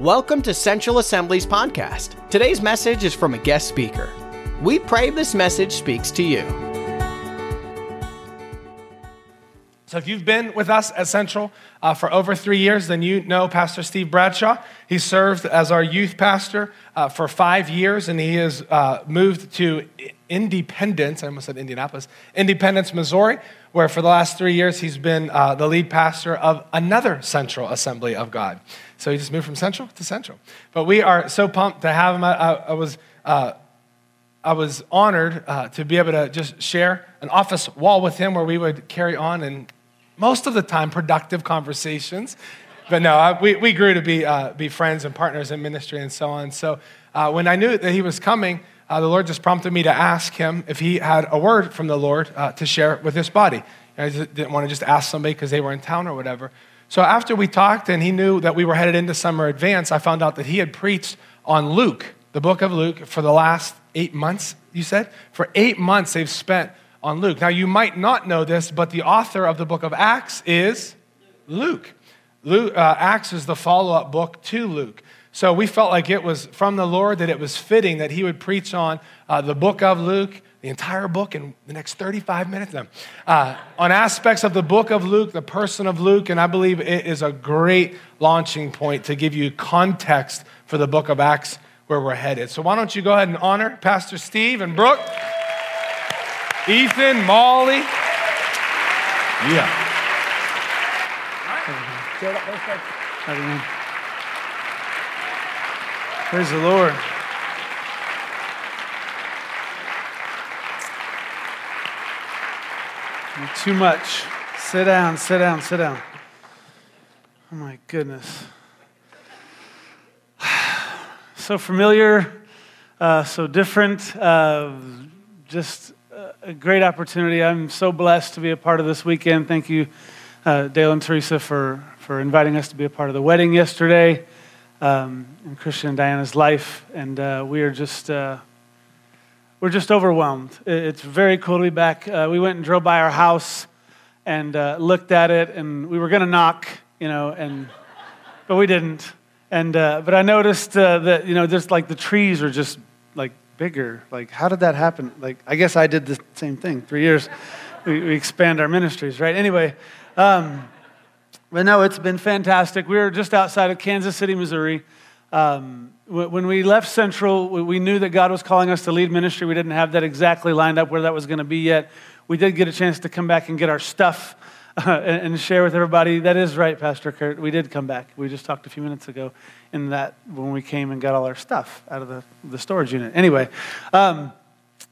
Welcome to Central Assembly's podcast. Today's message is from a guest speaker. We pray this message speaks to you. So, if you've been with us at Central uh, for over three years, then you know Pastor Steve Bradshaw. He served as our youth pastor uh, for five years, and he has uh, moved to Independence, I almost said Indianapolis, Independence, Missouri, where for the last three years he's been uh, the lead pastor of another Central Assembly of God. So, he just moved from Central to Central. But we are so pumped to have him. I, I was. Uh, I was honored uh, to be able to just share an office wall with him where we would carry on and most of the time productive conversations. But no, I, we, we grew to be, uh, be friends and partners in ministry and so on. So uh, when I knew that he was coming, uh, the Lord just prompted me to ask him if he had a word from the Lord uh, to share with this body. I didn't want to just ask somebody because they were in town or whatever. So after we talked and he knew that we were headed into summer advance, I found out that he had preached on Luke, the book of Luke, for the last eight months, you said? For eight months, they've spent on Luke. Now, you might not know this, but the author of the book of Acts is Luke. Luke uh, Acts is the follow up book to Luke. So we felt like it was from the Lord that it was fitting that he would preach on uh, the book of Luke, the entire book in the next 35 minutes, uh, on aspects of the book of Luke, the person of Luke, and I believe it is a great launching point to give you context for the book of Acts where we're headed. So why don't you go ahead and honor Pastor Steve and Brooke? Ethan, Molly. Yeah. Praise the Lord. Too much. Sit down, sit down, sit down. Oh my goodness. So familiar, uh, so different, uh, just a great opportunity. I'm so blessed to be a part of this weekend. Thank you, uh, Dale and Teresa, for, for inviting us to be a part of the wedding yesterday um, in Christian and Diana's life. And uh, we are just, uh, we're just overwhelmed. It's very cool to be back. Uh, we went and drove by our house and uh, looked at it, and we were going to knock, you know, and, but we didn't. And, uh, but I noticed that, you know, just like the trees are just like bigger. Like, how did that happen? Like, I guess I did the same thing. Three years, we, we expand our ministries, right? Anyway, um, but no, it's been fantastic. We were just outside of Kansas City, Missouri. Um, when we left Central, we knew that God was calling us to lead ministry. We didn't have that exactly lined up where that was going to be yet. We did get a chance to come back and get our stuff uh, and, share with everybody. That is right, Pastor Kurt. We did come back. We just talked a few minutes ago in that when we came and got all our stuff out of the, the storage unit. Anyway, um,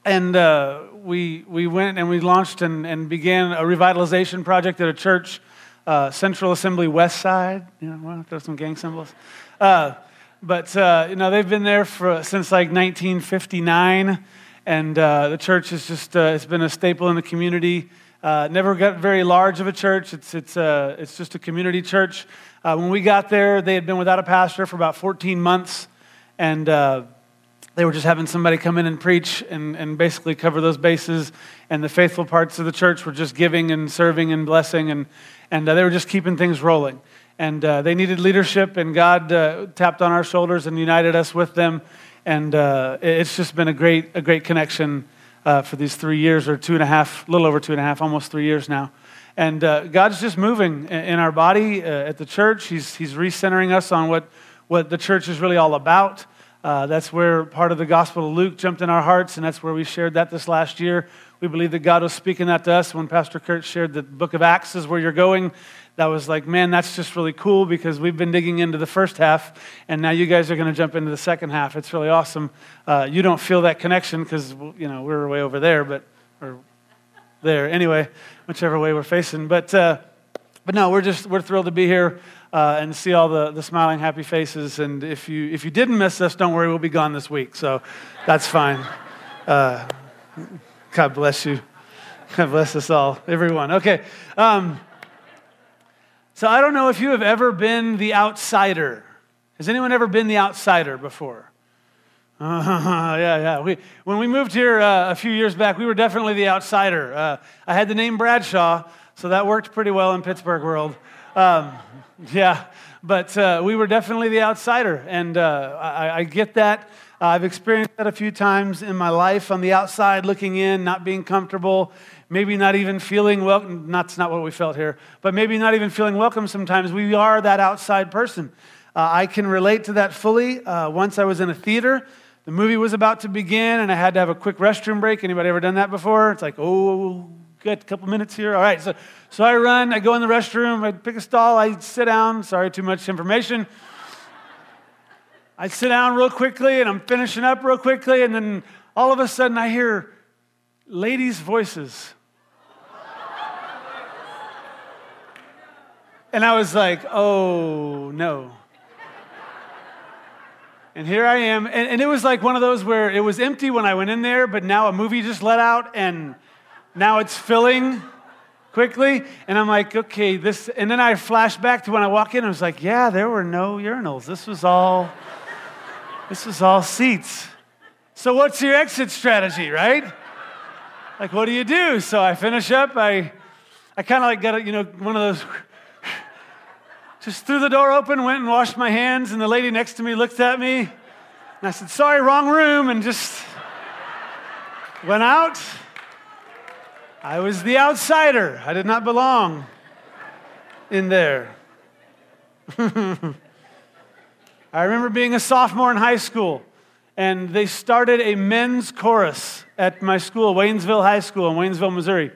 and uh, we, we went and we launched and, and began a revitalization project at a church, uh, Central Assembly West Side. You know, throw some gang symbols. Uh, but, uh, you know, they've been there for, since like 1959. And uh, the church is just, it's been a staple in the community. Uh, never got very large of a church. It's, it's, uh, it's just a community church. Uh, when we got there, they had been without a pastor for about 14 months, and uh, they were just having somebody come in and preach and, and basically cover those bases. And the faithful parts of the church were just giving and serving and blessing, and, and uh, they were just keeping things rolling. And uh, they needed leadership, and God tapped on our shoulders and united us with them. And it's just been a great, a great connection uh, for these three years, or two and a half, a little over two and a half, almost three years now. And uh, God's just moving in our body uh, at the church. He's, he's recentering us on what, what the church is really all about. Uh, that's where part of the Gospel of Luke jumped in our hearts, and that's where we shared that this last year. We believe that God was speaking that to us when Pastor Kurt shared the book of Acts is where you're going that was like, man, that's just really cool because we've been digging into the first half, and now you guys are going to jump into the second half. It's really awesome. Uh, you don't feel that connection because you know we're way over there, but or there anyway, whichever way we're facing. But uh, but no, we're just we're thrilled to be here. Uh, and see all the, the smiling, happy faces. And if you, if you didn't miss us, don't worry, we'll be gone this week. So that's fine. Uh, God bless you. God bless us all, everyone. Okay. Um, so I don't know if you have ever been the outsider. Has anyone ever been the outsider before? Uh, yeah, yeah. We, when we moved here uh, a few years back, we were definitely the outsider. Uh, I had the name Bradshaw, So that worked pretty well in Pittsburgh world. Um, yeah, but uh, we were definitely the outsider, and uh, I, I, get that. Uh, I've experienced that a few times in my life on the outside, looking in, not being comfortable, maybe not even feeling welcome. That's not what we felt here, but maybe not even feeling welcome sometimes. We are that outside person. Uh, I can relate to that fully. Uh, once I was in a theater, the movie was about to begin, and I had to have a quick restroom break. Anybody ever done that before? It's like, oh, good, couple minutes here. All right, so, so I run, I go in the restroom, I pick a stall, I sit down. Sorry, too much information. I sit down real quickly, and I'm finishing up real quickly, and then all of a sudden I hear ladies' voices. And I was like, oh no. And here I am. And, and, it was like one of those where it was empty when I went in there, but now a movie just let out and now it's filling quickly. And I'm like, okay, this. And then I flash back to when I walk in. I was like, yeah, there were no urinals. This was all, this was all seats. So what's your exit strategy, right? Like, what do you do? So I finish up. I, I kind of like got, a, you know, one of those just threw the door open, went and washed my hands, and the lady next to me looked at me. And I said, Sorry, wrong room, and just went out. I was the outsider. I did not belong in there. I remember being a sophomore in high school, and they started a men's chorus at my school, Waynesville High School in Waynesville, Missouri,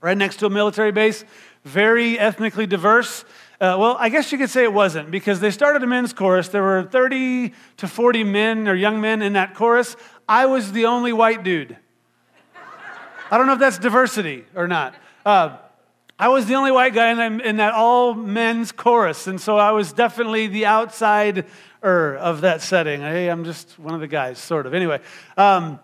right next to a military base, very ethnically diverse. Uh, well, I guess you could say it wasn't because they started a men's chorus. There were 30 to 40 men or young men in that chorus. I was the only white dude. I don't know if that's diversity or not. Uh, I was the only white guy in that, in that all men's chorus, and so I was definitely the outsider of that setting. Hey, I'm just one of the guys, sort of. Anyway, um,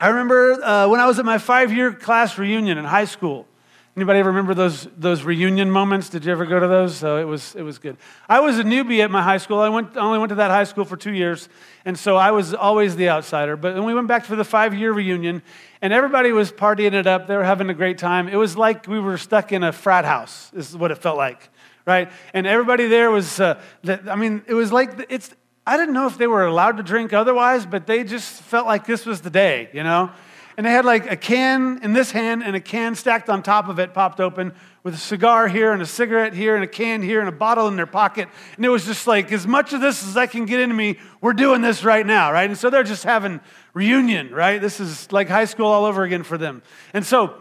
I remember uh, when I was at my five year class reunion in high school. Anybody ever remember those, those reunion moments? Did you ever go to those? So it was, it was good. I was a newbie at my high school. I went, only went to that high school for two years, and so I was always the outsider. But when we went back for the five year reunion, and everybody was partying it up, they were having a great time. It was like we were stuck in a frat house, is what it felt like, right? And everybody there was, uh, I mean, it was like, it's, I didn't know if they were allowed to drink otherwise, but they just felt like this was the day, you know? And they had like a can in this hand and a can stacked on top of it, popped open, with a cigar here and a cigarette here and a can here and a bottle in their pocket. And it was just like, as much of this as I can get into me, we're doing this right now, right? And so they're just having reunion, right? This is like high school all over again for them. And so,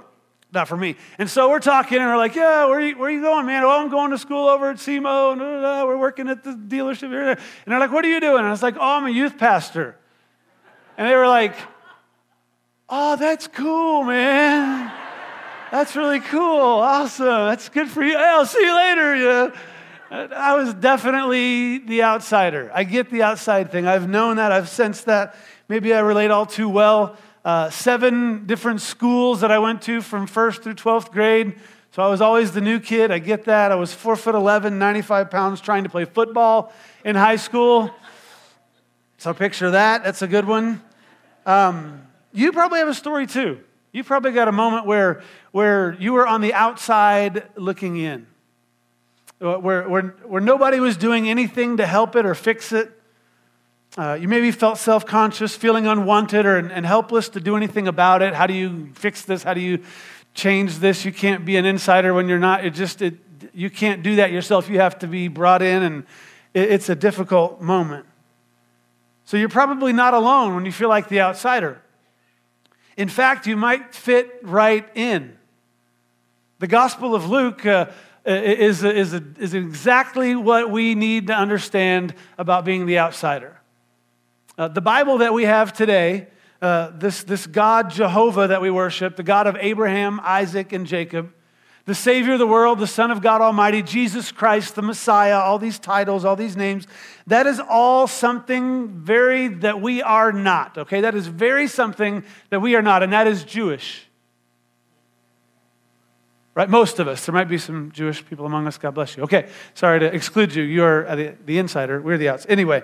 not for me. And so we're talking and we're like, yeah, where are you, where are you going, man? Oh, I'm going to school over at SEMO. Uh, we're working at the dealership here. And they're like, what are you doing? And I was like, oh, I'm a youth pastor. And they were like, Oh, that's cool, man. That's really cool. Awesome. That's good for you. Hey, I'll see you later. Yeah. I was definitely the outsider. I get the outside thing. I've known that. I've sensed that. Maybe I relate all too well. Uh, seven different schools that I went to from first through 12th grade. So I was always the new kid. I get that. I was four foot 11, 95 pounds, trying to play football in high school. So picture that. That's a good one. Um, you probably have a story too. You probably got a moment where, where you were on the outside looking in, uh, where, where, where nobody was doing anything to help it or fix it. Uh, you maybe felt self conscious, feeling unwanted or, and helpless to do anything about it. How do you fix this? How do you change this? You can't be an insider when you're not. It just, it, you can't do that yourself. You have to be brought in, and it, it's a difficult moment. So you're probably not alone when you feel like the outsider. In fact, you might fit right in. The Gospel of Luke uh, is, is, is exactly what we need to understand about being the outsider. Uh, the Bible that we have today, uh, this, this God Jehovah that we worship, the God of Abraham, Isaac, and Jacob, the Savior of the world, the Son of God Almighty, Jesus Christ, the Messiah, all these titles, all these names, that is all something very that we are not, okay? That is very something that we are not, and that is Jewish. Right? Most of us. There might be some Jewish people among us. God bless you. Okay, sorry to exclude you. You're the, the insider. We're the outs. Anyway,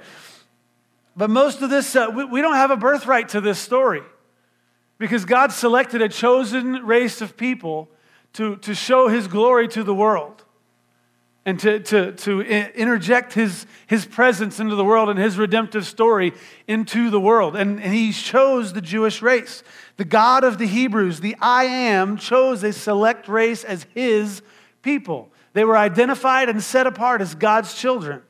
but most of this, uh, we, we don't have a birthright to this story because God selected a chosen race of people to, to show his glory to the world and to, to, to interject his, his presence into the world and his redemptive story into the world. And, and he chose the Jewish race. The God of the Hebrews, the I am, chose a select race as his people. They were identified and set apart as God's children.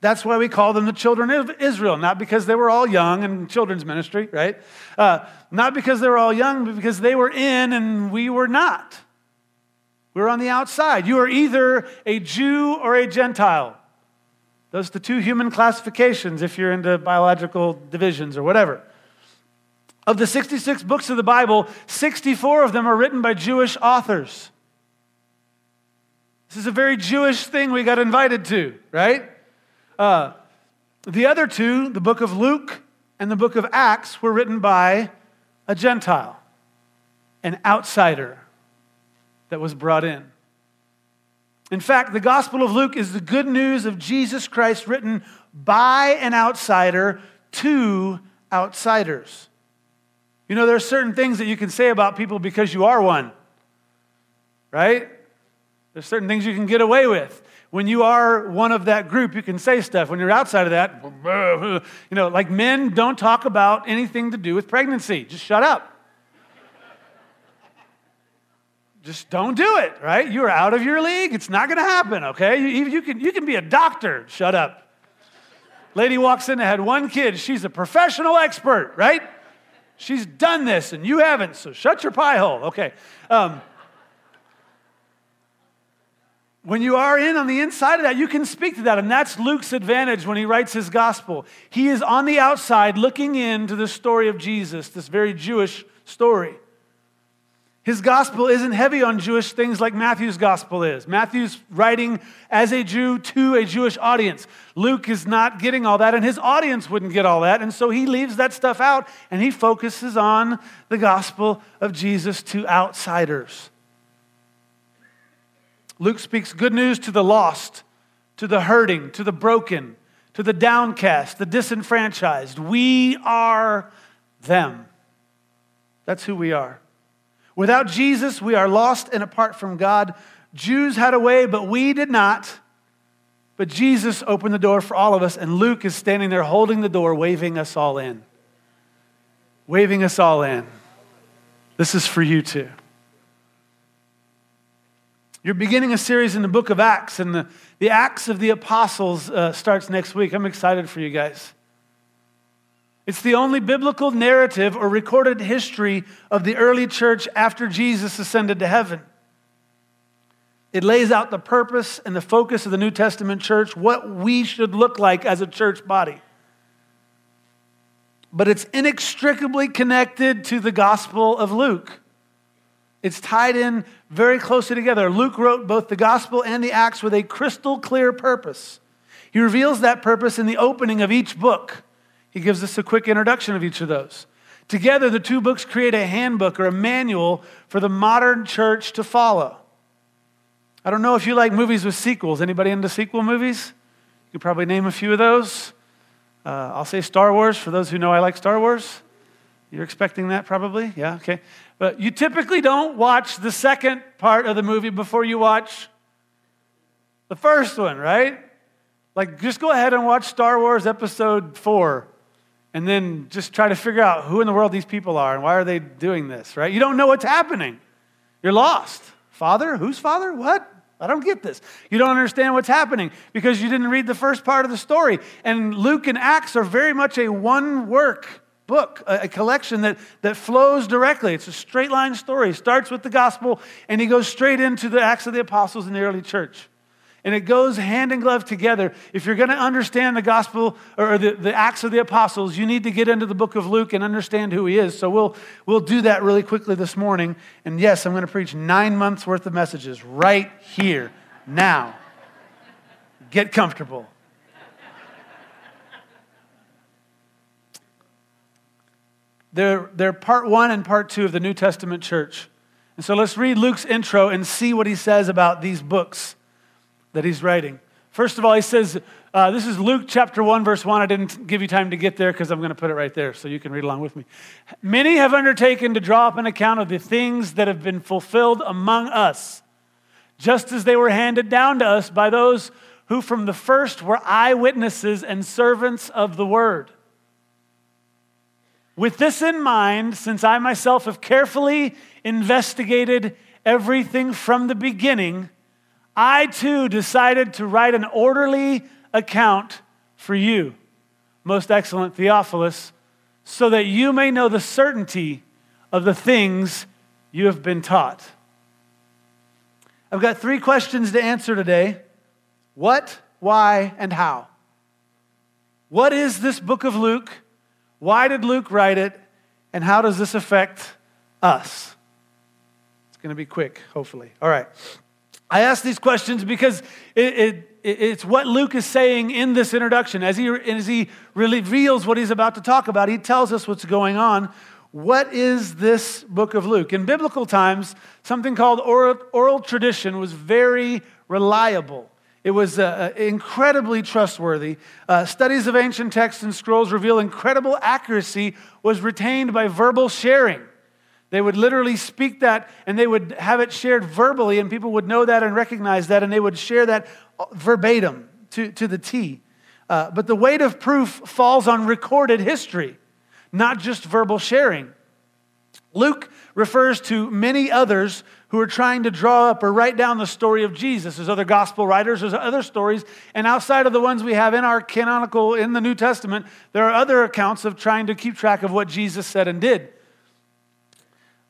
That's why we call them the children of Israel, not because they were all young in children's ministry, right? Uh, not because they were all young, but because they were in and we were not. We're on the outside. You are either a Jew or a Gentile. Those are the two human classifications if you're into biological divisions or whatever. Of the 66 books of the Bible, 64 of them are written by Jewish authors. This is a very Jewish thing we got invited to, right? Uh, the other two, the book of Luke and the book of Acts, were written by a Gentile, an outsider that was brought in. In fact, the Gospel of Luke is the good news of Jesus Christ written by an outsider to outsiders. You know, there are certain things that you can say about people because you are one, right? There's certain things you can get away with. When you are one of that group, you can say stuff. When you're outside of that, you know, like men don't talk about anything to do with pregnancy. Just shut up. Just don't do it, right? You're out of your league. It's not going to happen, okay? You, you, can, you can be a doctor. Shut up. Lady walks in and had one kid. She's a professional expert, right? She's done this and you haven't, so shut your pie hole. Okay. Um, when you are in on the inside of that, you can speak to that. And that's Luke's advantage when he writes his gospel. He is on the outside looking into the story of Jesus, this very Jewish story. His gospel isn't heavy on Jewish things like Matthew's gospel is. Matthew's writing as a Jew to a Jewish audience. Luke is not getting all that, and his audience wouldn't get all that. And so he leaves that stuff out and he focuses on the gospel of Jesus to outsiders. Luke speaks good news to the lost, to the hurting, to the broken, to the downcast, the disenfranchised. We are them. That's who we are. Without Jesus, we are lost and apart from God. Jews had a way, but we did not. But Jesus opened the door for all of us, and Luke is standing there holding the door, waving us all in. Waving us all in. This is for you too. You're beginning a series in the book of Acts, and the, the Acts of the Apostles uh, starts next week. I'm excited for you guys. It's the only biblical narrative or recorded history of the early church after Jesus ascended to heaven. It lays out the purpose and the focus of the New Testament church, what we should look like as a church body. But it's inextricably connected to the Gospel of Luke. It's tied in very closely together. Luke wrote both the Gospel and the Acts with a crystal clear purpose. He reveals that purpose in the opening of each book. He gives us a quick introduction of each of those. Together, the two books create a handbook or a manual for the modern church to follow. I don't know if you like movies with sequels. Anybody into sequel movies? You could probably name a few of those. Uh, I'll say Star Wars for those who know I like Star Wars. You're expecting that probably? Yeah, okay. But you typically don't watch the second part of the movie before you watch the first one, right? Like, just go ahead and watch Star Wars Episode 4 and then just try to figure out who in the world these people are and why are they doing this, right? You don't know what's happening. You're lost. Father? Whose father? What? I don't get this. You don't understand what's happening because you didn't read the first part of the story. And Luke and Acts are very much a one work book, a collection that, that flows directly. It's a straight line story. It starts with the gospel and he goes straight into the Acts of the Apostles in the early church. And it goes hand in glove together. If you're going to understand the gospel or the, the Acts of the Apostles, you need to get into the book of Luke and understand who he is. So we'll, we'll do that really quickly this morning. And yes, I'm going to preach nine months worth of messages right here, now. Get comfortable. They're, they're part one and part two of the New Testament church. And so let's read Luke's intro and see what he says about these books that he's writing. First of all, he says, uh, this is Luke chapter 1, verse 1. I didn't give you time to get there because I'm going to put it right there so you can read along with me. Many have undertaken to draw up an account of the things that have been fulfilled among us, just as they were handed down to us by those who from the first were eyewitnesses and servants of the word. With this in mind, since I myself have carefully investigated everything from the beginning, I too decided to write an orderly account for you, most excellent Theophilus, so that you may know the certainty of the things you have been taught. I've got three questions to answer today what, why, and how. What is this book of Luke? Why did Luke write it? And how does this affect us? It's going to be quick, hopefully. All right. I ask these questions because it, it, it's what Luke is saying in this introduction. As he, as he reveals what he's about to talk about, he tells us what's going on. What is this book of Luke? In biblical times, something called oral, oral tradition was very reliable. It was uh, uh, incredibly trustworthy. Uh, studies of ancient texts and scrolls reveal incredible accuracy was retained by verbal sharing. They would literally speak that and they would have it shared verbally, and people would know that and recognize that, and they would share that verbatim to, to the T. Uh, but the weight of proof falls on recorded history, not just verbal sharing. Luke refers to many others who are trying to draw up or write down the story of Jesus. There's other gospel writers, there's other stories, and outside of the ones we have in our canonical in the New Testament, there are other accounts of trying to keep track of what Jesus said and did.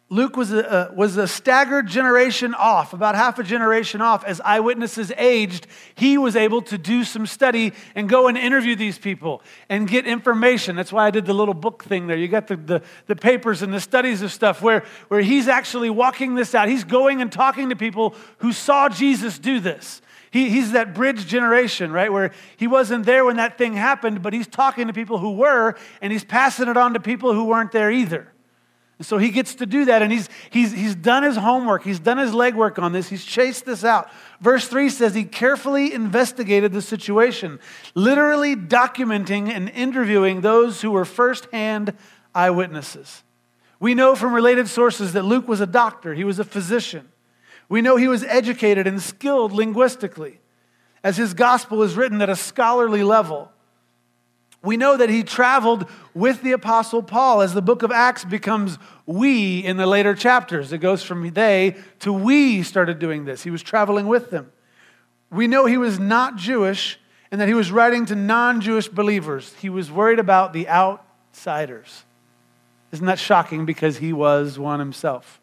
Luke was a, was a staggered generation off, about half a generation off. As eyewitnesses aged, he was able to do some study and go and interview these people and get information. That's why I did the little book thing there. You got the, the, the papers and the studies of stuff where, where he's actually walking this out. He's going and talking to people who saw Jesus do this. He, he's that bridge generation, right? Where he wasn't there when that thing happened, but he's talking to people who were, and he's passing it on to people who weren't there either. And so he gets to do that, and he's, he's, he's done his homework. He's done his legwork on this. He's chased this out. Verse 3 says he carefully investigated the situation, literally documenting and interviewing those who were firsthand eyewitnesses. We know from related sources that Luke was a doctor, he was a physician. We know he was educated and skilled linguistically, as his gospel is written at a scholarly level. We know that he traveled with the Apostle Paul as the book of Acts becomes we in the later chapters. It goes from they to we started doing this. He was traveling with them. We know he was not Jewish and that he was writing to non Jewish believers. He was worried about the outsiders. Isn't that shocking because he was one himself?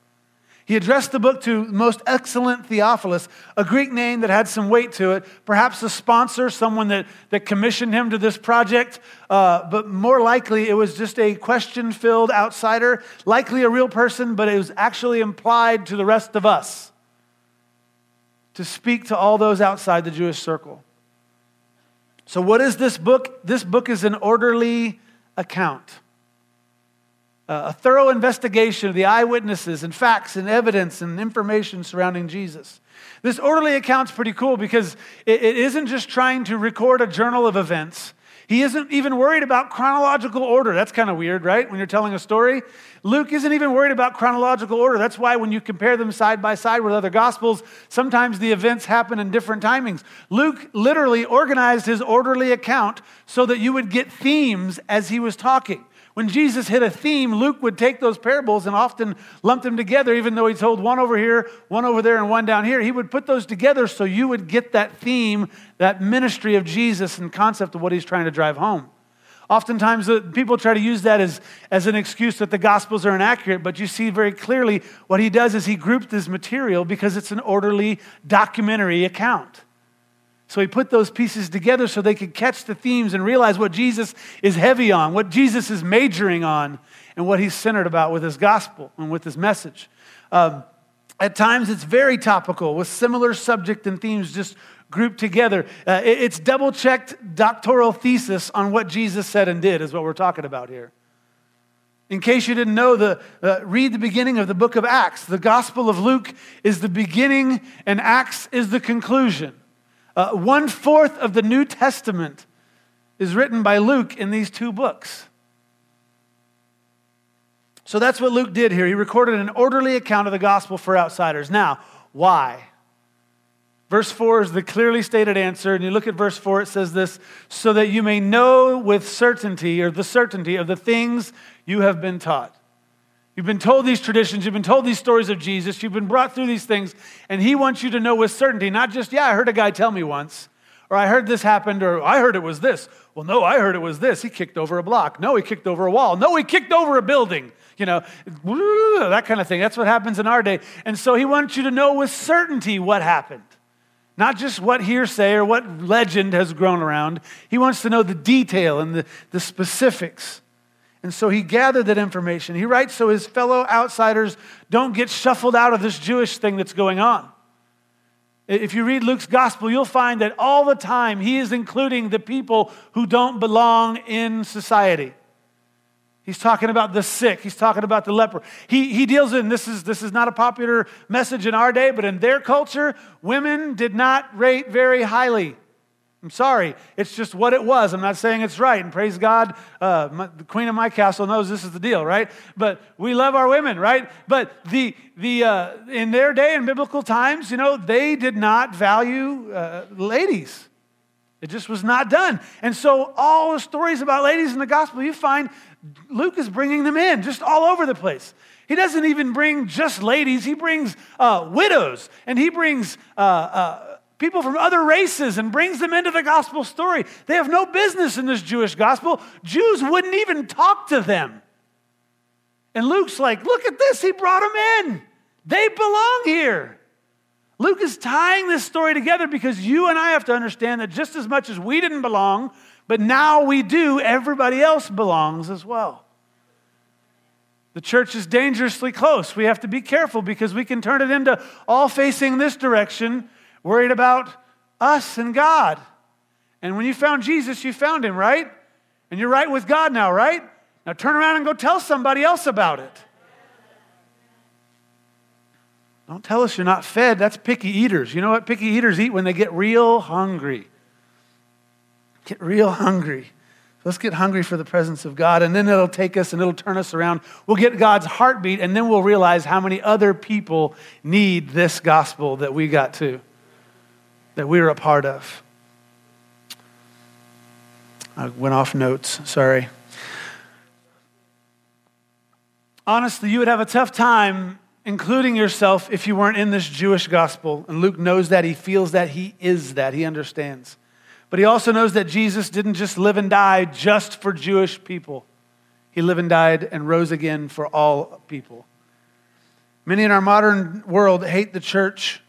He addressed the book to most excellent Theophilus, a Greek name that had some weight to it, perhaps a sponsor, someone that, that commissioned him to this project, uh, but more likely it was just a question filled outsider, likely a real person, but it was actually implied to the rest of us to speak to all those outside the Jewish circle. So, what is this book? This book is an orderly account a thorough investigation of the eyewitnesses and facts and evidence and information surrounding Jesus. This orderly account's pretty cool because it, it isn't just trying to record a journal of events. He isn't even worried about chronological order. That's kind of weird, right? When you're telling a story. Luke isn't even worried about chronological order. That's why when you compare them side by side with other gospels, sometimes the events happen in different timings. Luke literally organized his orderly account so that you would get themes as he was talking. When Jesus hit a theme, Luke would take those parables and often lump them together, even though he told one over here, one over there, and one down here. He would put those together so you would get that theme, that ministry of Jesus and concept of what he's trying to drive home. Oftentimes, uh, people try to use that as, as an excuse that the Gospels are inaccurate, but you see very clearly what he does is he grouped this material because it's an orderly documentary account. So he put those pieces together so they could catch the themes and realize what Jesus is heavy on, what Jesus is majoring on, and what he's centered about with his gospel and with his message. Um, at times, it's very topical with similar subject and themes just grouped together. Uh, it, it's double checked doctoral thesis on what Jesus said and did, is what we're talking about here. In case you didn't know, the, uh, read the beginning of the book of Acts. The Gospel of Luke is the beginning, and Acts is the conclusion. Uh, one fourth of the New Testament is written by Luke in these two books. So that's what Luke did here. He recorded an orderly account of the gospel for outsiders. Now, why? Verse 4 is the clearly stated answer. And you look at verse 4, it says this so that you may know with certainty, or the certainty of the things you have been taught. You've been told these traditions, you've been told these stories of Jesus, you've been brought through these things, and He wants you to know with certainty, not just, yeah, I heard a guy tell me once, or I heard this happened, or I heard it was this. Well, no, I heard it was this. He kicked over a block. No, he kicked over a wall. No, he kicked over a building. You know, that kind of thing. That's what happens in our day. And so He wants you to know with certainty what happened. Not just what hearsay or what legend has grown around. He wants to know the detail and the, the specifics. And so he gathered that information. He writes so his fellow outsiders don't get shuffled out of this Jewish thing that's going on. If you read Luke's gospel, you'll find that all the time he is including the people who don't belong in society. He's talking about the sick. He's talking about the leper. He, he deals in this is, this is not a popular message in our day, but in their culture, women did not rate very highly. I'm sorry. It's just what it was. I'm not saying it's right. And praise God, uh, my, the queen of my castle knows this is the deal, right? But we love our women, right? But the, the, uh, in their day, in biblical times, you know, they did not value uh, ladies. It just was not done. And so, all the stories about ladies in the gospel, you find Luke is bringing them in just all over the place. He doesn't even bring just ladies, he brings uh, widows and he brings uh, uh, people from other races and brings them into the gospel story. They have no business in this Jewish gospel. Jews wouldn't even talk to them. And Luke's like, look at this, he brought them in. They belong here. Luke is tying this story together because you and I have to understand that just as much as we didn't belong, but now we do, everybody else belongs as well. The church is dangerously close. We have to be careful because we can turn it into all facing this direction worried about us and God. And when you found Jesus, you found him, right? And you're right with God now, right? Now turn around and go tell somebody else about it. Don't tell us you're not fed. That's picky eaters. You know what picky eaters eat when they get real hungry? Get real hungry. Let's get hungry for the presence of God, and then it'll take us and it'll turn us around. We'll get God's heartbeat, and then we'll realize how many other people need this gospel that we got too that we're a part of. I went off notes, sorry. Honestly, you would have a tough time including yourself if you weren't in this Jewish gospel. And Luke knows that, he feels that, he is that, he understands. But he also knows that Jesus didn't just live and die just for Jewish people, he lived and died and rose again for all people. Many in our modern world hate the church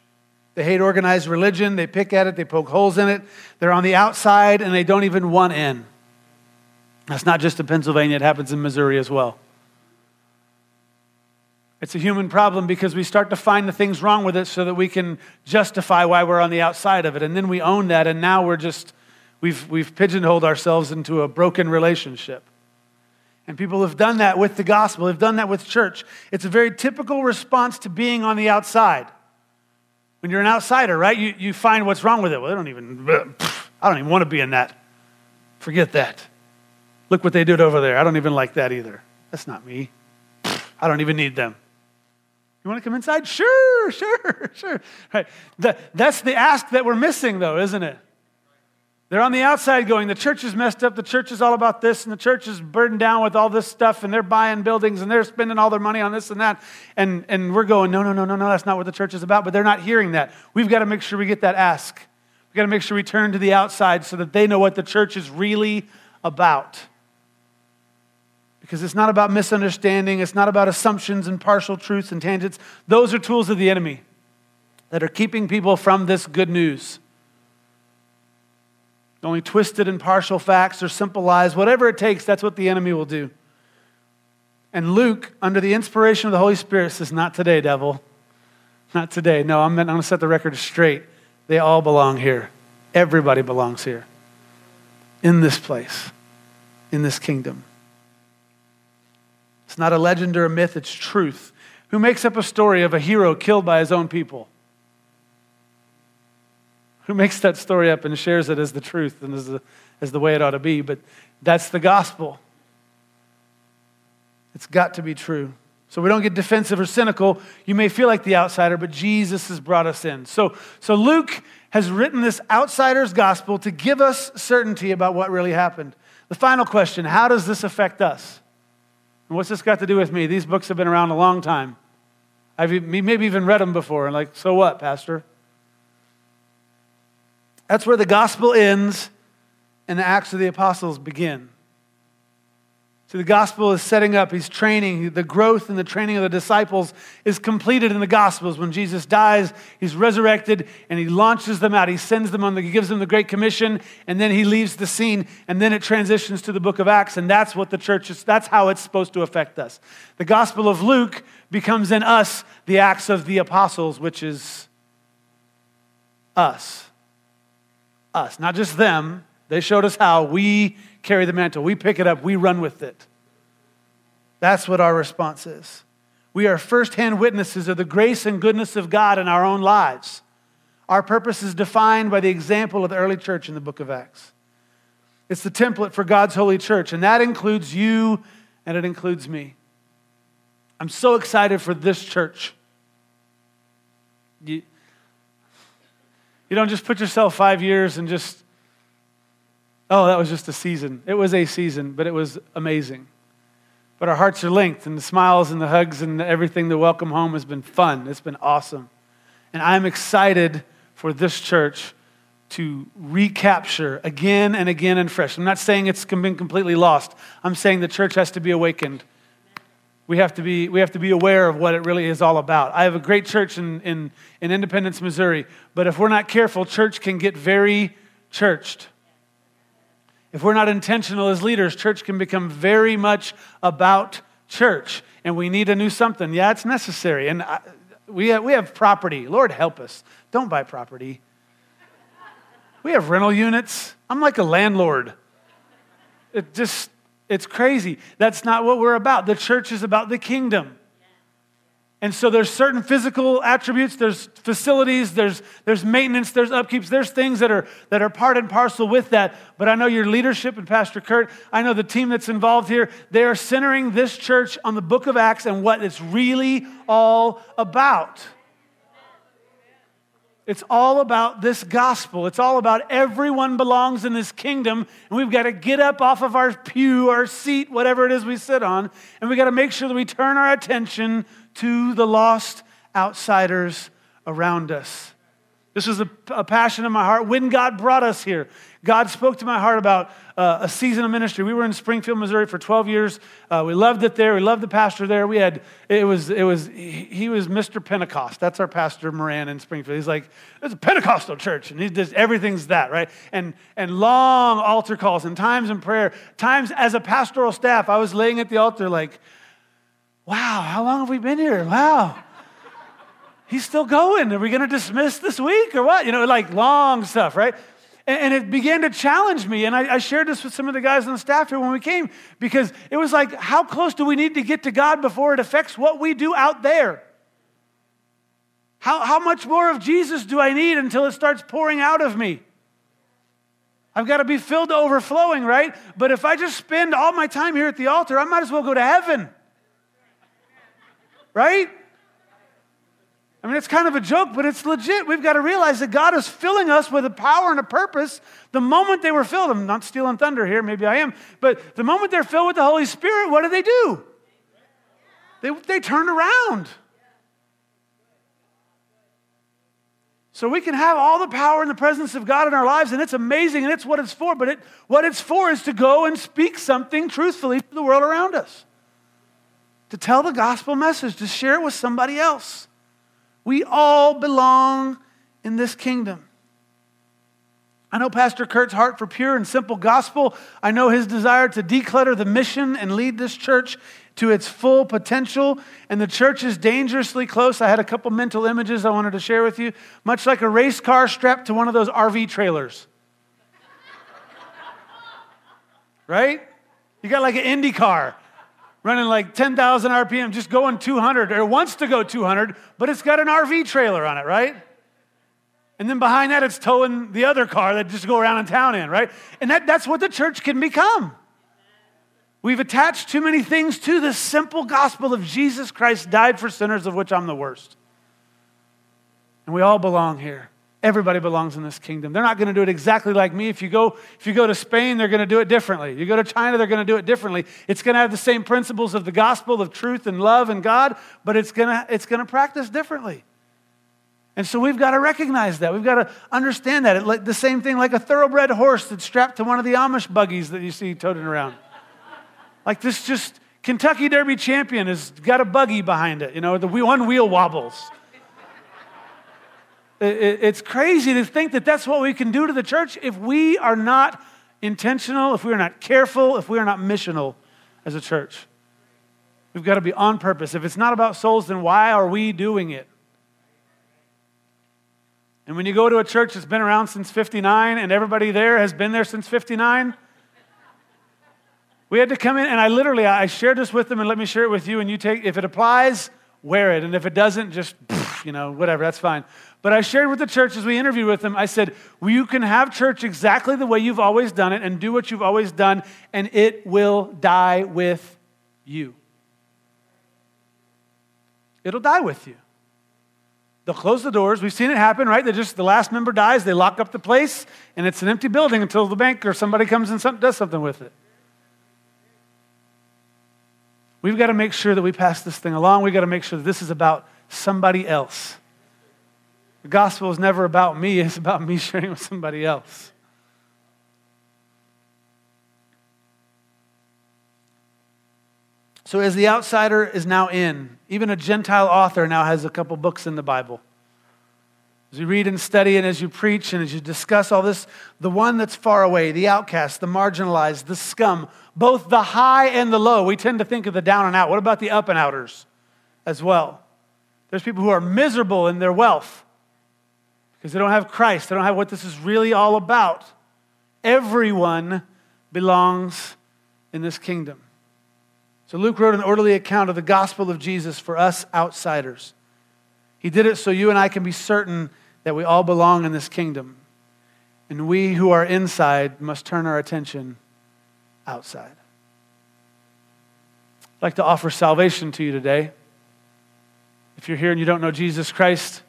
they hate organized religion. They pick at it. They poke holes in it. They're on the outside and they don't even want in. That's not just in Pennsylvania, it happens in Missouri as well. It's a human problem because we start to find the things wrong with it so that we can justify why we're on the outside of it. And then we own that, and now we're just, we've, we've pigeonholed ourselves into a broken relationship. And people have done that with the gospel, They've done that with church. It's a very typical response to being on the outside. When you're an outsider, right? You, you find what's wrong with it. Well, I don't even, I don't even want to be in that. Forget that. Look what they did over there. I don't even like that either. That's not me. I don't even need them. You want to come inside? Sure, sure, sure. Right. That, that's the ask that we're missing, though, isn't it? They're on the outside going, the church is messed up, the church is all about this, and the church is burdened down with all this stuff, and they're buying buildings and they're spending all their money on this and that. And, and we're going, no, no, no, no, no, that's not what the church is about. But they're not hearing that. We've got to make sure we get that ask. We've got to make sure we turn to the outside so that they know what the church is really about. Because it's not about misunderstanding, it's not about assumptions and partial truths and tangents. Those are tools of the enemy that are keeping people from this good news only twisted and partial facts or simple lies, whatever it takes, that's what the enemy will do. And Luke, under the inspiration of the Holy Spirit, says, Not today, devil. Not today. No, I'm, going to set the record straight. They all belong here. Everybody belongs here. In this place, in this kingdom. It's not a legend or a myth, it's truth. Who makes up a story of a hero killed by his own people? Who makes that story up and shares it as the truth and as the, as the way it ought to be. But that's the gospel. It's got to be true. So we don't get defensive or cynical. You may feel like the outsider, but Jesus has brought us in. So, so Luke has written this outsider's gospel to give us certainty about what really happened. The final question how does this affect us? And what's this got to do with me? These books have been around a long time. I've maybe even read them before. And like, so what, Pastor? That's where the gospel ends and the Acts of the Apostles begin. So the gospel is setting up, he's training. The growth and the training of the disciples is completed in the gospels. When Jesus dies, he's resurrected and he launches them out. He sends them on, the, he gives them the Great Commission, and then he leaves the scene, and then it transitions to the book of Acts, and that's what the church is, that's how it's supposed to affect us. The gospel of Luke becomes in us the Acts of the Apostles, which is us. Us, not just them. They showed us how. We carry the mantle. We pick it up, we run with it. That's what our response is. We are firsthand witnesses of the grace and goodness of God in our own lives. Our purpose is defined by the example of the early church in the book of Acts. It's the template for God's holy church, and that includes you and it includes me. I'm so excited for this church. You, you don't just put yourself five years and just Oh, that was just a season. It was a season, but it was amazing. But our hearts are linked, and the smiles and the hugs and everything, the welcome home has been fun. It's been awesome. And I'm excited for this church to recapture again and again and fresh. I'm not saying it's been completely lost. I'm saying the church has to be awakened. We have to be, we have to be aware of what it really is all about. I have a great church in, in, in Independence, Missouri, but if we're not careful, church can get very churched. If we're not intentional as leaders, church can become very much about church. And we need a new something. Yeah, it's necessary. And I, we, have, we have property. Lord help us. Don't buy property. We have rental units. I'm like a landlord. It just, it's crazy. That's not what we're about. The church is about the kingdom. And so there's certain physical attributes, there's facilities, there's, there's maintenance, there's upkeeps, there's things that are, that are part and parcel with that. But I know your leadership and Pastor Kurt, I know the team that's involved here, they are centering this church on the book of Acts and what it's really all about. It's all about this gospel. It's all about everyone belongs in this kingdom, and we've got to get up off of our pew, our seat, whatever it is we sit on, and we've got to make sure that we turn our attention to the lost outsiders around us. This was a, a, passion in my heart when God brought us here. God spoke to my heart about uh, a season of ministry. We were in Springfield, Missouri for 12 years. Uh, we loved it there. We loved the pastor there. We had, it was, it was, he was Mr. Pentecost. That's our pastor, Moran, in Springfield. He's like, it's a Pentecostal church. And he does, everything's that, right? And, and long altar calls and times in prayer. Times as a pastoral staff, I was laying at the altar like, Wow, how long have we been here? Wow. He's still going. Are we going to dismiss this week or what? You know, like long stuff, right? And, it began to challenge me. And I, I shared this with some of the guys on the staff here when we came because it was like, how close do we need to get to God before it affects what we do out there? How, how much more of Jesus do I need until it starts pouring out of me? I've got to be filled to overflowing, right? But if I just spend all my time here at the altar, I might as well go to heaven right? I mean, it's kind of a joke, but it's legit. We've got to realize that God is filling us with a power and a purpose. The moment they were filled, I'm not stealing thunder here, maybe I am, but the moment they're filled with the Holy Spirit, what do they do? They, they turn around. So we can have all the power and the presence of God in our lives, and it's amazing, and it's what it's for. But it, what it's for is to go and speak something truthfully to the world around us to tell the gospel message, to share it with somebody else. We all belong in this kingdom. I know Pastor Kurt's heart for pure and simple gospel. I know his desire to declutter the mission and lead this church to its full potential. And the church is dangerously close. I had a couple mental images I wanted to share with you, much like a race car strapped to one of those RV trailers. right? You got like an Indy car running like 10,000 RPM, just going 200, or wants to go 200, but it's got an RV trailer on it, right? And then behind that, it's towing the other car that just go around in town in, right? And that, that's what the church can become. We've attached too many things to the simple gospel of Jesus Christ died for sinners, of which I'm the worst. And we all belong here. Everybody belongs in this kingdom. They're not going to do it exactly like me. If you go, if you go to Spain, they're going to do it differently. You go to China, they're going to do it differently. It's going to have the same principles of the gospel of truth and love and God, but it's going to, it's going to practice differently. And so we've got to recognize that. We've got to understand that. It, the same thing like a thoroughbred horse that's strapped to one of the Amish buggies that you see toting around. like this just Kentucky Derby champion has got a buggy behind it. You know, the one wheel wobbles. It's crazy to think that that's what we can do to the church if we are not intentional, if we are not careful, if we are not missional as a church. We've got to be on purpose. If it's not about souls, then why are we doing it? And when you go to a church that's been around since 59 and everybody there has been there since 59, we had to come in and I literally I shared this with them and let me share it with you and you take if it applies, wear it and if it doesn't just you know, whatever, that's fine. But I shared with the church as we interviewed with them, I said, well, you can have church exactly the way you've always done it and do what you've always done, and it will die with you. It'll die with you. They'll close the doors. We've seen it happen, right? They just the last member dies, they lock up the place, and it's an empty building until the bank or somebody comes and does something with it. We've got to make sure that we pass this thing along. We've got to make sure that this is about somebody else. The gospel is never about me, it's about me sharing with somebody else. So, as the outsider is now in, even a Gentile author now has a couple books in the Bible. As you read and study, and as you preach, and as you discuss all this, the one that's far away, the outcast, the marginalized, the scum, both the high and the low, we tend to think of the down and out. What about the up and outers as well? There's people who are miserable in their wealth because they don't have Christ. They don't have what this is really all about. Everyone belongs in this kingdom. So Luke wrote an orderly account of the gospel of Jesus for us outsiders. He did it so you and I can be certain that we all belong in this kingdom. And we who are inside must turn our attention outside. I'd like to offer salvation to you today. If you're here and you don't know Jesus Christ,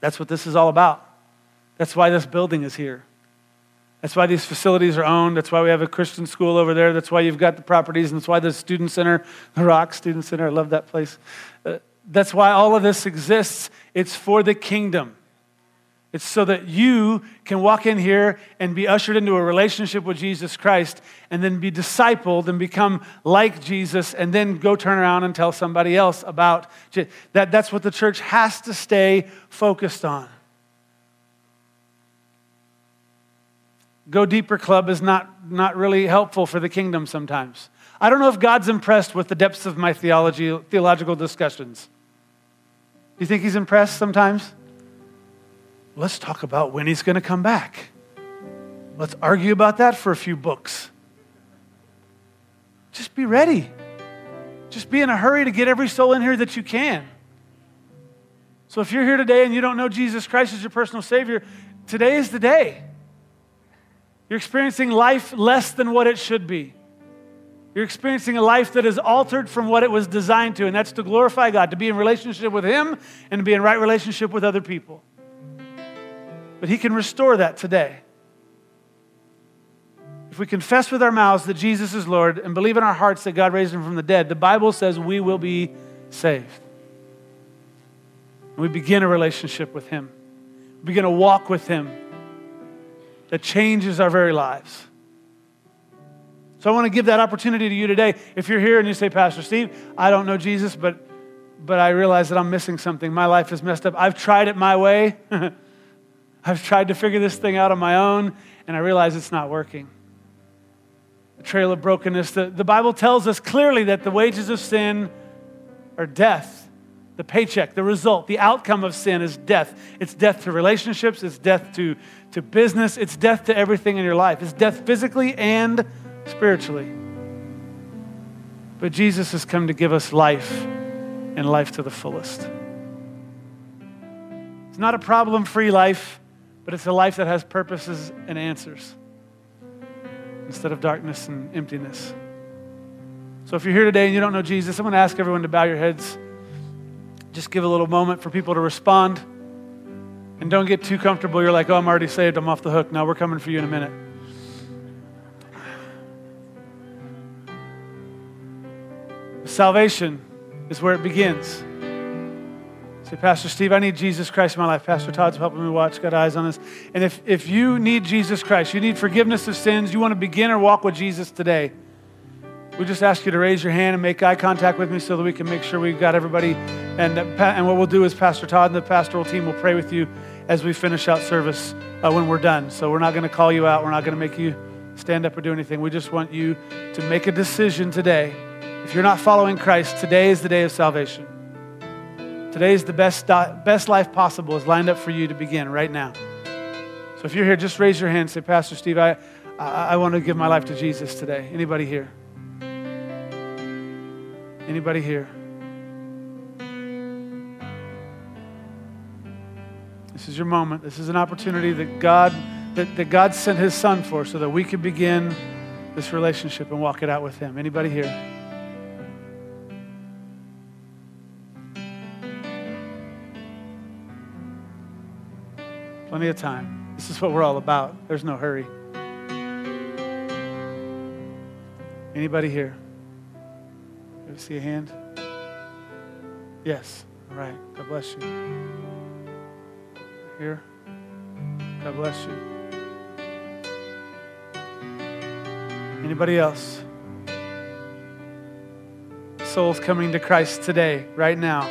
that's what this is all about. That's why this building is here. That's why these facilities are owned. That's why we have a Christian school over there. That's why you've got the properties. And that's why the Student Center, the Rock Student Center, I love that place. Uh, that's why all of this exists. It's for the kingdom. It's so that you can walk in here and be ushered into a relationship with Jesus Christ and then be discipled and become like Jesus and then go turn around and tell somebody else about that. That's what the church has to stay focused on. Go Deeper Club is not, not really helpful for the kingdom sometimes. I don't know if God's impressed with the depths of my theology, theological discussions. Do you think he's impressed sometimes? Let's talk about when he's going to come back. Let's argue about that for a few books. Just be ready. Just be in a hurry to get every soul in here that you can. So if you're here today and you don't know Jesus Christ as your personal Savior, today is the day. You're experiencing life less than what it should be. You're experiencing a life that is altered from what it was designed to, and that's to glorify God, to be in relationship with Him and to be in right relationship with other people. But He can restore that today. If we confess with our mouths that Jesus is Lord and believe in our hearts that God raised Him from the dead, the Bible says we will be saved. And we begin a relationship with Him, we begin a walk with Him that changes our very lives. So I want to give that opportunity to you today. If you're here and you say, Pastor Steve, I don't know Jesus, but but I realize that I'm missing something. My life is messed up. I've tried it my way. I've tried to figure this thing out on my own, and I realize it's not working. A trail of brokenness. The, the Bible tells us clearly that the wages of sin are death. The paycheck, the result, the outcome of sin is death. It's death to relationships, it's death to, to business, it's death to everything in your life. It's death physically and spiritually. But Jesus has come to give us life and life to the fullest. It's not a problem free life, but it's a life that has purposes and answers instead of darkness and emptiness. So if you're here today and you don't know Jesus, I'm going to ask everyone to bow your heads. Just give a little moment for people to respond. And don't get too comfortable. You're like, oh, I'm already saved. I'm off the hook. Now we're coming for you in a minute. Salvation is where it begins. Say, Pastor Steve, I need Jesus Christ in my life. Pastor Todd's helping me watch, got eyes on this. And if, if you need Jesus Christ, you need forgiveness of sins, you want to begin or walk with Jesus today, we just ask you to raise your hand and make eye contact with me so that we can make sure we've got everybody. And, and what we'll do is Pastor Todd and the pastoral team will pray with you as we finish out service uh, when we're done. So we're not going to call you out. We're not going to make you stand up or do anything. We just want you to make a decision today. If you're not following Christ, today is the day of salvation. Today is the best, best life possible is lined up for you to begin right now. So if you're here, just raise your hand and say, Pastor Steve, I, I, I want to give my life to Jesus today. Anybody here? Anybody here? This is your moment. This is an opportunity that God that, that God sent his son for so that we could begin this relationship and walk it out with him. Anybody here? Plenty of time. This is what we're all about. There's no hurry. Anybody here? You see a hand? Yes. All right. God bless you. Here? God bless you. Anybody else? Souls coming to Christ today, right now.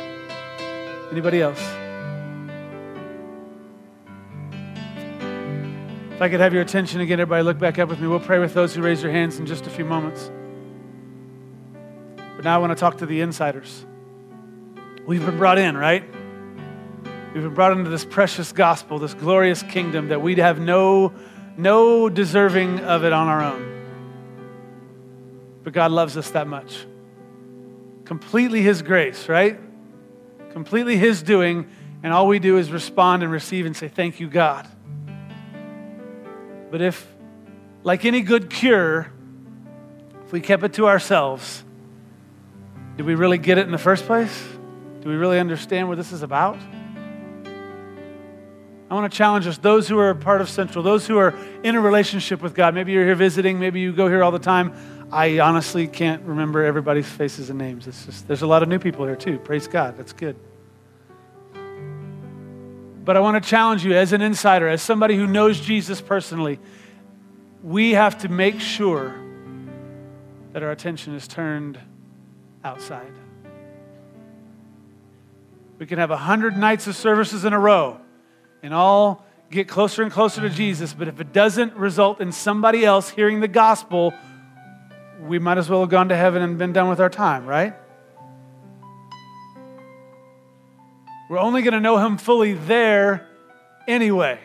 Anybody else? If I could have your attention again, everybody look back up with me. We'll pray with those who raise their hands in just a few moments. But now I want to talk to the insiders. We've been brought in, right? We've been brought into this precious gospel, this glorious kingdom that we'd have no, no deserving of it on our own. But God loves us that much. Completely His grace, right? Completely His doing, and all we do is respond and receive and say, Thank you, God. But if, like any good cure, if we kept it to ourselves, did we really get it in the first place? Do we really understand what this is about? I want to challenge us, those who are part of Central, those who are in a relationship with God. Maybe you're here visiting, maybe you go here all the time. I honestly can't remember everybody's faces and names. It's just, there's a lot of new people here too. Praise God. That's good. But I want to challenge you as an insider, as somebody who knows Jesus personally, we have to make sure that our attention is turned outside. We can have a hundred nights of services in a row and all get closer and closer to Jesus, but if it doesn't result in somebody else hearing the gospel, we might as well have gone to heaven and been done with our time, right? We're only going to know Him fully there anyway.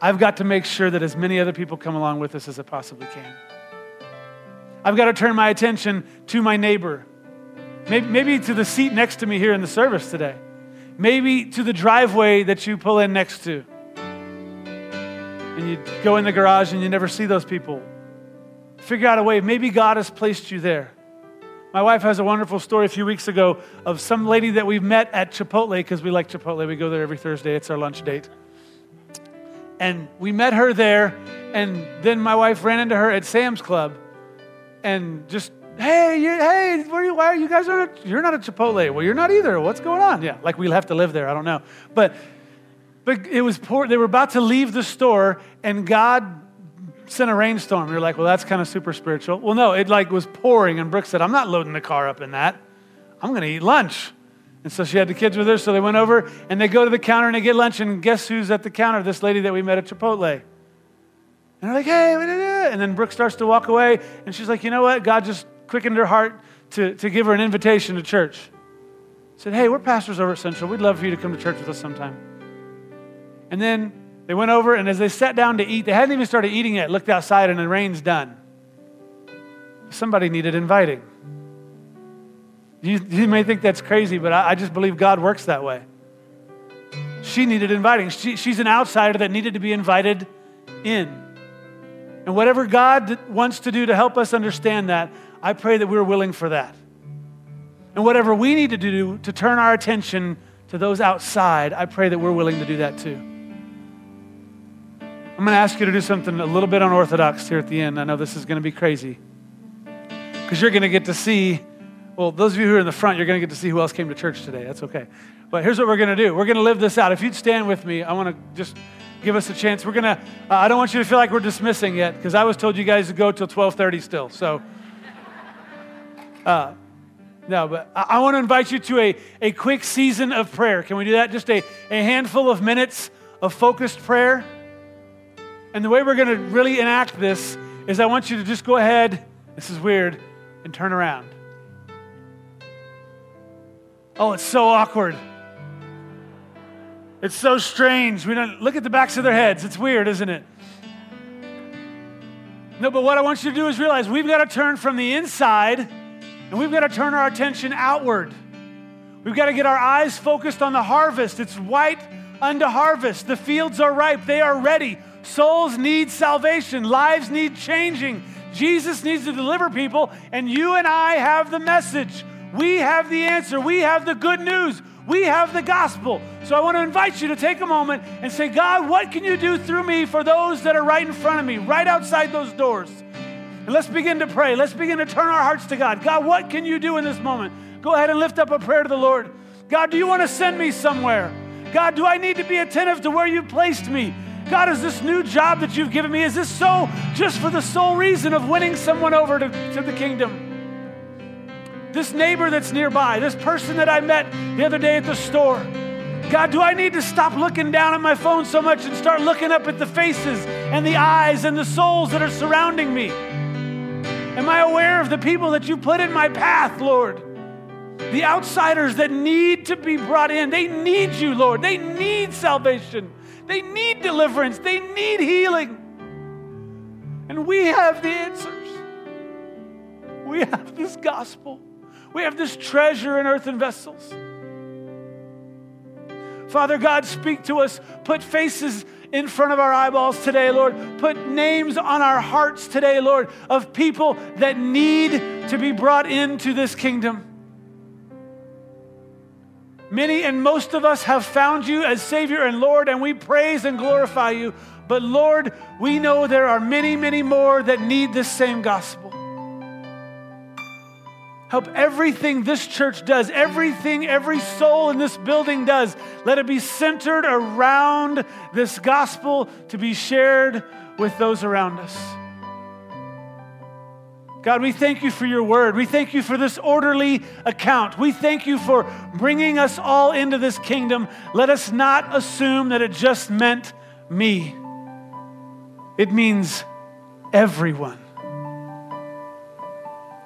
I've got to make sure that as many other people come along with us as I possibly can. I've got to turn my attention to my neighbor, maybe, maybe to the seat next to me here in the service today, maybe to the driveway that you pull in next to. And you go in the garage and you never see those people. Figure out a way. Maybe God has placed you there. My wife has a wonderful story a few weeks ago of some lady that we've met at Chipotle because we like Chipotle. We go there every Thursday, it's our lunch date. And we met her there, and then my wife ran into her at Sam's Club and just, hey, you, hey, where are you, why are you guys are you're not at Chipotle. Well, you're not either. What's going on? Yeah, like we'll have to live there. I don't know. But but it was poor. They were about to leave the store, and God sent a rainstorm. You're like, well, that's kind of super spiritual. Well, no, it like was pouring, and Brooke said, I'm not loading the car up in that. I'm going to eat lunch. And so she had the kids with her, so they went over and they go to the counter and they get lunch, and guess who's at the counter? This lady that we met at Chipotle. And they're like, hey, and then Brooke starts to walk away, and she's like, you know what? God just quickened her heart to, to give her an invitation to church. Said, hey, we're pastors over at Central. We'd love for you to come to church with us sometime. And then they went over, and as they sat down to eat, they hadn't even started eating yet, looked outside, and the rain's done. Somebody needed inviting. You, you may think that's crazy, but I, I just believe God works that way. she needed inviting. She, she's an outsider that needed to be invited in. And whatever God wants to do to help us understand that, I pray that we're willing for that. And whatever we need to do to turn our attention to those outside, I pray that we're willing to do that too. I'm going to ask you to do something a little bit unorthodox here at the end. I know this is going to be crazy. Because you're going to get to see, well, those of you who are in the front, you're going to get to see who else came to church today. That's okay. But here's what we're going to do we're going to live this out. If you'd stand with me, I want to just give us a chance. We're going to, uh, I don't want you to feel like we're dismissing yet, because I was told you guys to go till 1230 still. So, uh, no, but I, want to invite you to a, a quick season of prayer. Can we do that? Just a, a handful of minutes of focused prayer. And the way we're going to really enact this is I want you to just go ahead, this is weird, and turn around. Oh, it's so awkward. It's so strange. We don't look at the backs of their heads. It's weird, isn't it? No, but what I want you to do is realize we've got to turn from the inside and we've got to turn our attention outward. We've got to get our eyes focused on the harvest. It's white unto harvest. The fields are ripe, they are ready. Souls need salvation, lives need changing. Jesus needs to deliver people, and you and I have the message. We have the answer. We have the good news. We have the gospel. So I want to invite you to take a moment and say, God, what can you do through me for those that are right in front of me, right outside those doors? And let's begin to pray. Let's begin to turn our hearts to God. God, what can you do in this moment? Go ahead and lift up a prayer to the Lord. God, do you want to send me somewhere? God, do I need to be attentive to where you've placed me? God, is this new job that you've given me, is this so just for the sole reason of winning someone over to, to the kingdom? This neighbor that's nearby, this person that I met the other day at the store. God, do I need to stop looking down at my phone so much and start looking up at the faces and the eyes and the souls that are surrounding me? Am I aware of the people that you put in my path, Lord? The outsiders that need to be brought in. They need you, Lord. They need salvation. They need deliverance. They need healing. And we have the answers. We have this gospel. We have this treasure in earthen vessels. Father God, speak to us. Put faces in front of our eyeballs today, Lord. Put names on our hearts today, Lord, of people that need to be brought into this kingdom. Many and most of us have found you as Savior and Lord, and we praise and glorify you. But Lord, we know there are many, many more that need this same gospel. Help everything this church does, everything every soul in this building does, let it be centered around this gospel to be shared with those around us. God, we thank you for your word. We thank you for this orderly account. We thank you for bringing us all into this kingdom. Let us not assume that it just meant me, it means everyone.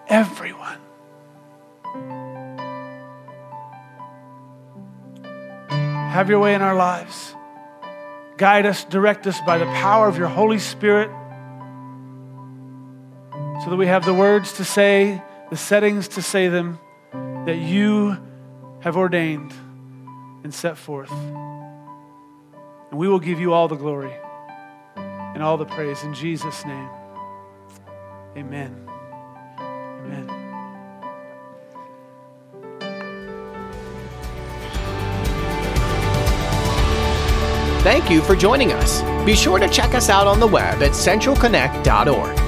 Everyone. Have your way in our lives. Guide us, direct us by the power of your Holy Spirit so that we have the words to say, the settings to say them that you have ordained and set forth. And we will give you all the glory and all the praise in Jesus' name. Amen. Amen. Thank you for joining us. Be sure to check us out on the web at centralconnect.org.